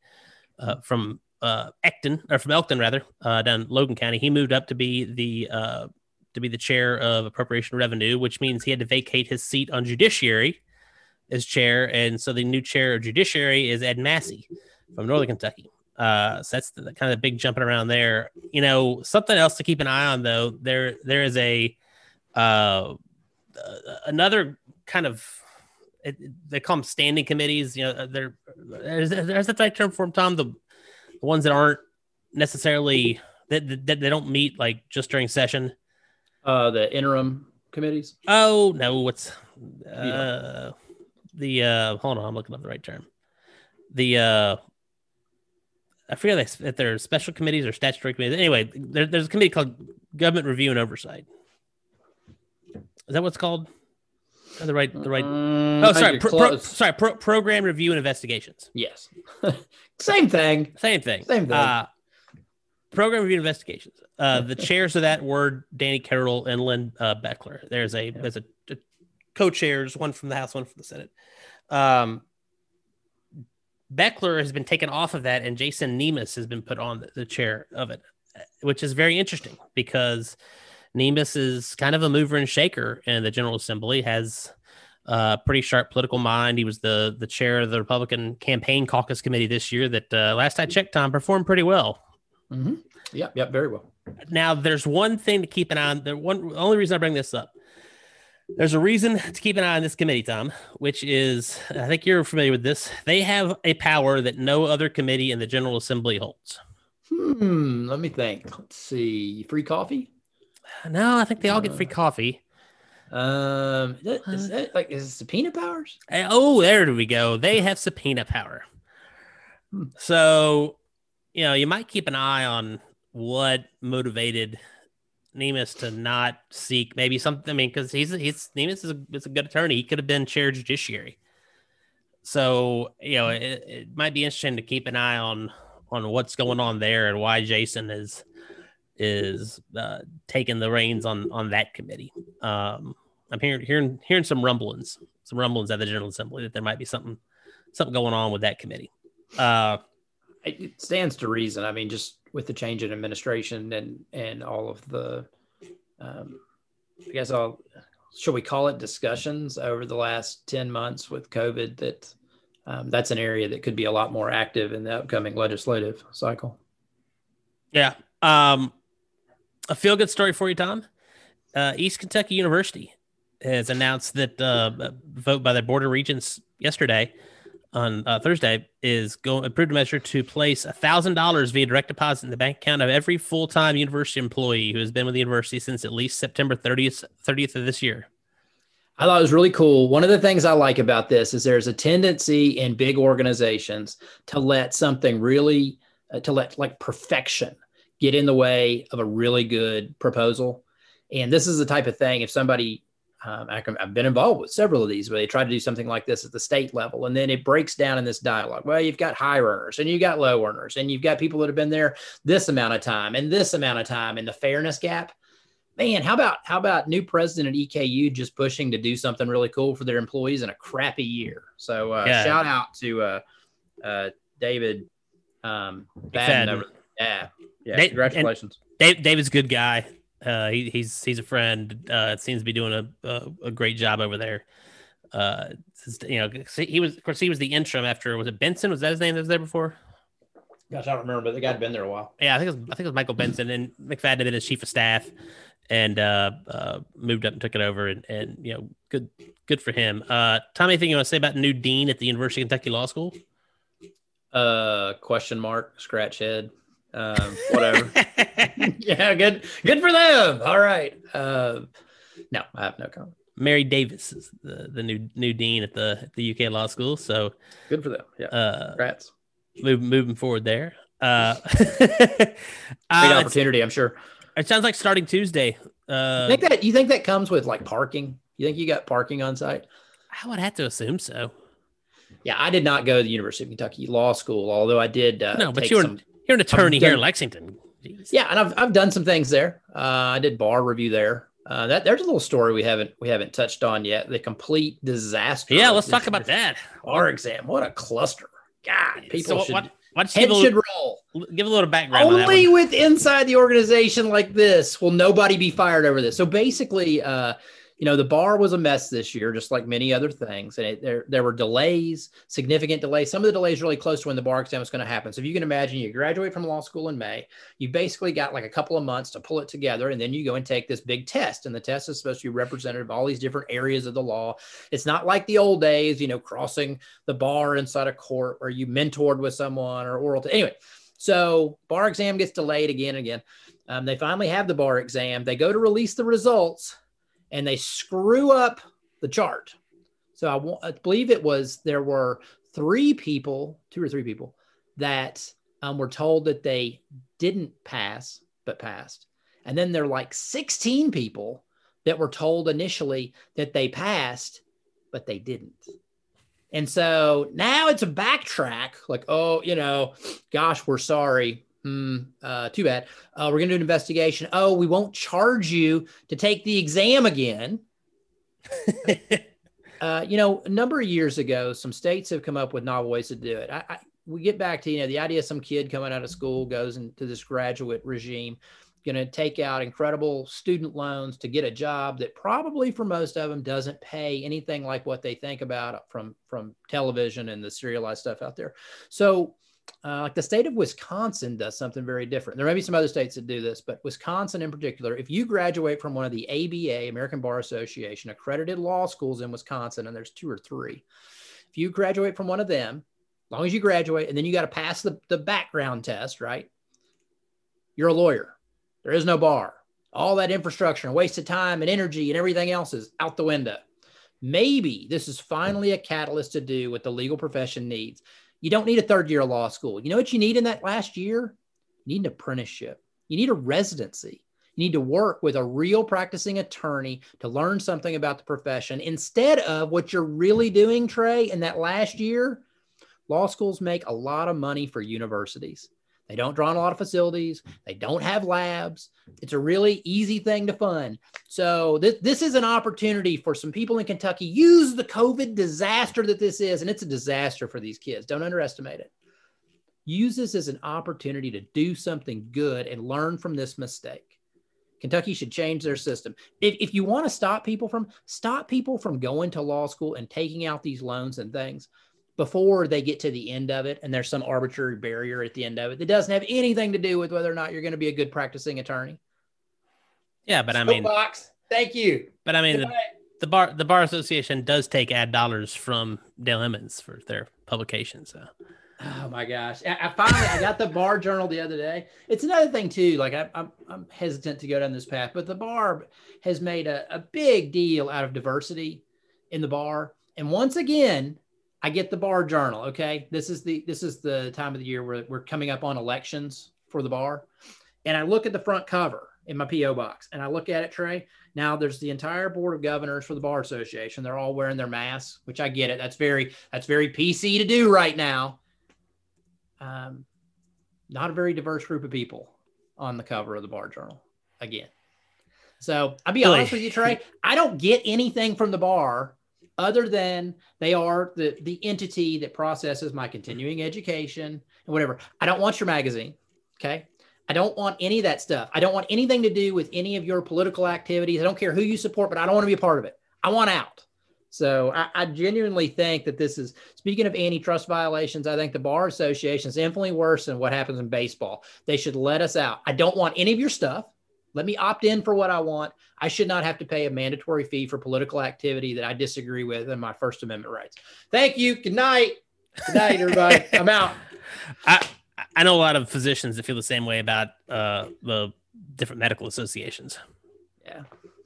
uh, from uh, Ecton or from Elkton rather uh, down Logan County, he moved up to be the uh, to be the chair of appropriation revenue, which means he had to vacate his seat on judiciary as chair, and so the new chair of judiciary is Ed Massey from Northern Kentucky. Uh, so that's the, the kind of big jumping around there. You know, something else to keep an eye on though. There there is a uh, another kind of it, they call them standing committees. You know, they're there's, there's the right term for them, Tom. The, the ones that aren't necessarily that, that they don't meet like just during session. Uh, the interim committees. Oh no, what's uh, the uh? Hold on, I'm looking up the right term. The uh, I forget if they're special committees or statutory committees. Anyway, there, there's a committee called Government Review and Oversight. Is that what's called? The right, the right. Mm, oh, sorry, pro, pro, sorry. Pro, program review and investigations. Yes, <laughs> same thing. Same thing. Same thing. Uh, program review and investigations. Uh, the <laughs> chairs of that were Danny Carroll and Lynn uh, Bechler. There's a there's a, a co-chairs, one from the House, one from the Senate. Um, Bechler has been taken off of that, and Jason Nemes has been put on the, chair of it, which is very interesting because Nemus is kind of a mover and shaker in the General Assembly, has a pretty sharp political mind. He was the the chair of the Republican Campaign Caucus Committee this year. That uh, last I checked, Tom performed pretty well. Mm-hmm. Yep, yep, very well. Now, there's one thing to keep an eye on. The one the only reason I bring this up. There's a reason to keep an eye on this committee, Tom, which is I think you're familiar with this. They have a power that no other committee in the General Assembly holds. Hmm. Let me think. Let's see. Free coffee. No, I think they all get free coffee. Um, is that like is it subpoena powers? Oh, there we go. They have subpoena power. Hmm. So, you know, you might keep an eye on what motivated Nemes to not seek maybe something. I mean, because he's he's Nemes is a, is a good attorney. He could have been chair judiciary. So you know, it, it might be interesting to keep an eye on on what's going on there and why Jason is is uh, taking the reins on on that committee. Um, I'm hearing hearing hearing some rumblings, some rumblings at the General Assembly that there might be something something going on with that committee. Uh, it stands to reason. I mean, just with the change in administration and and all of the, um, I guess I'll should we call it discussions over the last ten months with COVID that. Um, that's an area that could be a lot more active in the upcoming legislative cycle. Yeah. Um, a feel good story for you, Tom. Uh, East Kentucky University has announced that uh, a vote by the Board of Regents yesterday on uh, Thursday is going approved a measure to place thousand dollars via direct deposit in the bank account of every full time university employee who has been with the university since at least September 30th 30th of this year. I thought it was really cool. One of the things I like about this is there's a tendency in big organizations to let something really uh, to let like perfection get in the way of a really good proposal. And this is the type of thing, if somebody, um, I've been involved with several of these where they try to do something like this at the state level, and then it breaks down in this dialogue. Well, you've got high earners and you've got low earners, and you've got people that have been there this amount of time and this amount of time, and the fairness gap. Man, how about how about new president at EKU just pushing to do something really cool for their employees in a crappy year? So uh, yeah. shout out to uh, uh, David um, Fadden. Yeah, yeah, Dave, congratulations. David's a good guy. Uh, he, he's he's a friend. Uh, seems to be doing a, a, a great job over there. Uh, you know, he was of course he was the interim after was it Benson? Was that his name that was there before? Gosh, I don't remember, but the guy had been there a while. Yeah, I think it was, I think it was Michael Benson and McFaddin had been his chief of staff and uh, uh, moved up and took it over and, and you know good good for him. Uh, Tom, anything you want to say about new dean at the University of Kentucky Law School? Uh, question mark, scratch head. Um, whatever. <laughs> yeah, good. Good for them. All right. Uh, no, I have no comment. Mary Davis is the, the new new dean at the at the UK Law School. So good for them. Yeah. Uh, Congrats. Move, moving forward there. Uh, <laughs> Great uh, opportunity, I'm sure. It sounds like starting Tuesday. Uh, you think that you think that comes with like parking? You think you got parking on site? I would have to assume so. Yeah, I did not go to the University of Kentucky Law School, although I did. Uh, no, but you were some, you're an attorney done, here in Lexington. Jeez. Yeah, and I've I've done some things there. Uh, I did bar review there. Uh, that there's a little story we haven't we haven't touched on yet. The complete disaster. Yeah, let's talk about that. Bar exam. What a cluster. God, people so should. What, what head should roll. Give a little background. Only with inside the organization like this will nobody be fired over this. So basically, uh, you know, the bar was a mess this year, just like many other things. And it, there, there were delays, significant delays. Some of the delays really close to when the bar exam was going to happen. So if you can imagine, you graduate from law school in May, you basically got like a couple of months to pull it together. And then you go and take this big test. And the test is supposed to be representative of all these different areas of the law. It's not like the old days, you know, crossing the bar inside a court where you mentored with someone or oral. T- anyway, so bar exam gets delayed again and again. Um, they finally have the bar exam. They go to release the results and they screw up the chart. So I, I believe it was there were three people, two or three people, that um, were told that they didn't pass but passed. And then there are like 16 people that were told initially that they passed, but they didn't. And so now it's a backtrack, like, oh, you know, gosh, we're sorry. Mm, uh, too bad. Uh, we're going to do an investigation. Oh, we won't charge you to take the exam again. <laughs> uh, you know, a number of years ago, some states have come up with novel ways to do it. I, I, we get back to, you know, the idea of some kid coming out of school goes into this graduate regime, going to take out incredible student loans to get a job that probably for most of them doesn't pay anything like what they think about from, from television and the serialized stuff out there. So, uh, like the state of Wisconsin does something very different. There may be some other states that do this, but Wisconsin in particular, if you graduate from one of the ABA, American Bar Association accredited law schools in Wisconsin, and there's two or three, if you graduate from one of them, as long as you graduate, and then you got to pass the, the background test, right? You're a lawyer. There is no bar. All that infrastructure and wasted time and energy and everything else is out the window. Maybe this is finally a catalyst to do what the legal profession needs you don't need a third year of law school. You know what you need in that last year? You need an apprenticeship. You need a residency. You need to work with a real practicing attorney to learn something about the profession instead of what you're really doing, Trey, in that last year. Law schools make a lot of money for universities. They don't draw on a lot of facilities. They don't have labs. It's a really easy thing to fund. So this, this is an opportunity for some people in Kentucky. Use the COVID disaster that this is, and it's a disaster for these kids. Don't underestimate it. Use this as an opportunity to do something good and learn from this mistake. Kentucky should change their system. If, if you want to stop people from stop people from going to law school and taking out these loans and things, before they get to the end of it and there's some arbitrary barrier at the end of it that doesn't have anything to do with whether or not you're going to be a good practicing attorney. Yeah, but I mean, box. Thank you. But I mean, the, the, bar the bar association does take ad dollars from Dale Emmons for their publication. So. Oh my gosh! I, I finally I got the bar journal the other day. It's another thing too. Like I, I'm I'm hesitant to go down this path, but the bar has made a, a big deal out of diversity in the bar. And once again, I get the bar journal. Okay. This is the this is the time of the year where we're coming up on elections for the bar. And I look at the front cover in my PO box and I look at it, Trey. Now there's the entire board of governors for the bar association. They're all wearing their masks, which I get it. That's very that's very PC to do right now. Um, not a very diverse group of people on the cover of the bar journal again. So I'll be honest with you, Trey. I don't get anything from the bar other than they are the the entity that processes my continuing education and whatever. I don't want your magazine. Okay. I don't want any of that stuff. I don't want anything to do with any of your political activities. I don't care who you support, but I don't want to be a part of it. I want out. So I, I genuinely think that this is speaking of antitrust violations. I think the bar association is infinitely worse than what happens in baseball. They should let us out. I don't want any of your stuff. Let me opt in for what I want. I should not have to pay a mandatory fee for political activity that I disagree with and my First Amendment rights. Thank you. Good night. Good night, everybody. <laughs> I'm out. I I know a lot of physicians that feel the same way about uh, the different medical associations. Yeah.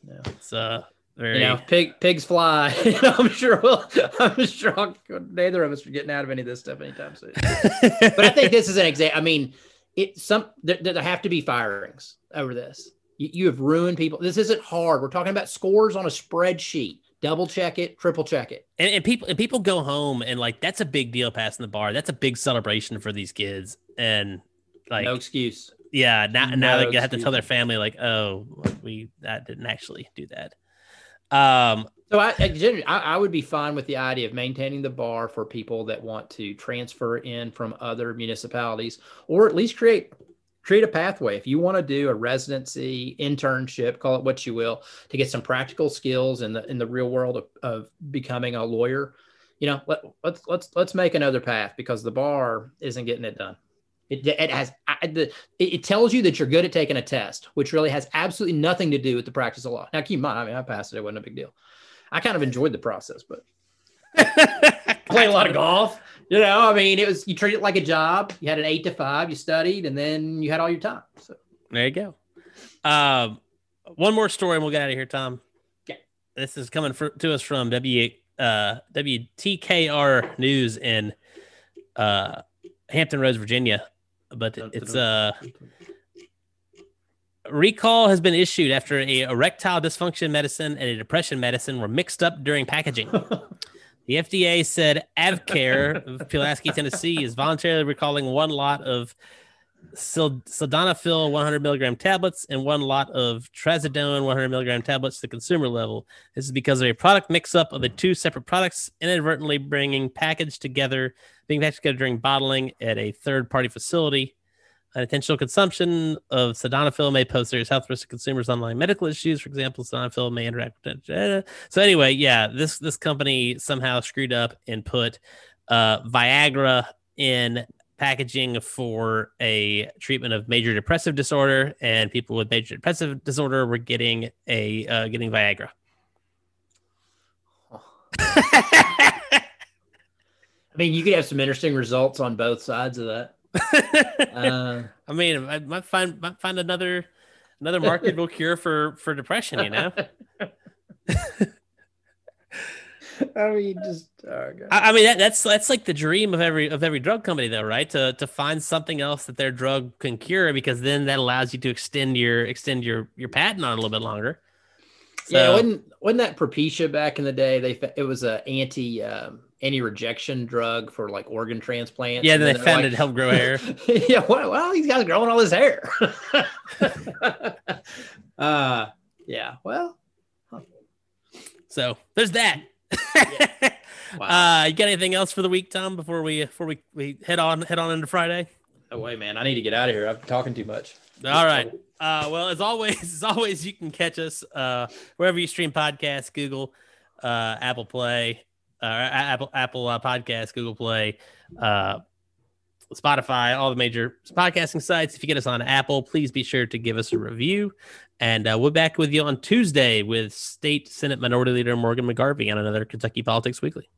Yeah. It's uh very you know, pig pigs fly. <laughs> I'm sure we'll I'm sure I'll, neither of us are getting out of any of this stuff anytime soon. <laughs> but I think this is an example. I mean, it some there, there have to be firings over this. You, you have ruined people. This isn't hard. We're talking about scores on a spreadsheet. Double check it, triple check it. And, and people and people go home and like that's a big deal passing the bar. That's a big celebration for these kids. And like no excuse. Yeah. Now, no now they have to tell their family like, oh, we that didn't actually do that. Um, so I, I, I would be fine with the idea of maintaining the bar for people that want to transfer in from other municipalities, or at least create create a pathway. If you want to do a residency, internship, call it what you will, to get some practical skills in the in the real world of, of becoming a lawyer, you know, let, let's let's let's make another path because the bar isn't getting it done. It, it has I, the, it tells you that you're good at taking a test, which really has absolutely nothing to do with the practice of law. Now, keep in mind, I mean, I passed it; it wasn't a big deal. I kind of enjoyed the process, but <laughs> played a lot of golf. You know, I mean, it was you treat it like a job. You had an eight to five, you studied, and then you had all your time. So there you go. Um, one more story, and we'll get out of here, Tom. Yeah. This is coming for, to us from W uh, WTKR News in uh, Hampton Roads, Virginia. But it's uh recall has been issued after a erectile dysfunction medicine and a depression medicine were mixed up during packaging. <laughs> the FDA said AvKARE of Pulaski, Tennessee, is voluntarily recalling one lot of sildenafil 100 milligram tablets and one lot of trazodone 100 milligram tablets to consumer level. This is because of a product mix-up of the two separate products, inadvertently bringing packaged together, being packaged together during bottling at a third-party facility. Unintentional consumption of sildenafil may pose serious health risks to consumers' online medical issues. For example, sildenafil may interact with. So anyway, yeah, this this company somehow screwed up and put uh, Viagra in packaging for a treatment of major depressive disorder, and people with major depressive disorder were getting a uh, getting Viagra. <laughs> I mean, you could have some interesting results on both sides of that uh, <laughs> I mean, I might find might find another another marketable cure for for depression. You know. <laughs> I mean, just oh I, I, mean that, that's that's like the dream of every of every drug company, though, right? To to find something else that their drug can cure, because then that allows you to extend your extend your your patent on a little bit longer. So, yeah, wasn't wasn't that Propecia back in the day? They it was a anti um, anti rejection drug for like organ transplants. Yeah, then they found like, it helped grow hair. <laughs> yeah, well, well, these guys growing all his hair. <laughs> uh, yeah, well. So there's that. yeah. <laughs> wow. Uh, you got anything else for the week, Tom? Before we before we, we head on head on into Friday. Oh wait, man, I need to get out of here. I'm talking too much. All right. Uh, well, as always, <laughs> as always, you can catch us uh, wherever you stream podcasts, Google, uh, Apple Play, uh, Apple Apple uh, Podcast, Google Play, uh, Spotify, all the major podcasting sites. If you get us on Apple, please be sure to give us a review. And uh, we'll be back with you on Tuesday with State Senate Minority Leader Morgan McGarvey on another Kentucky Politics Weekly.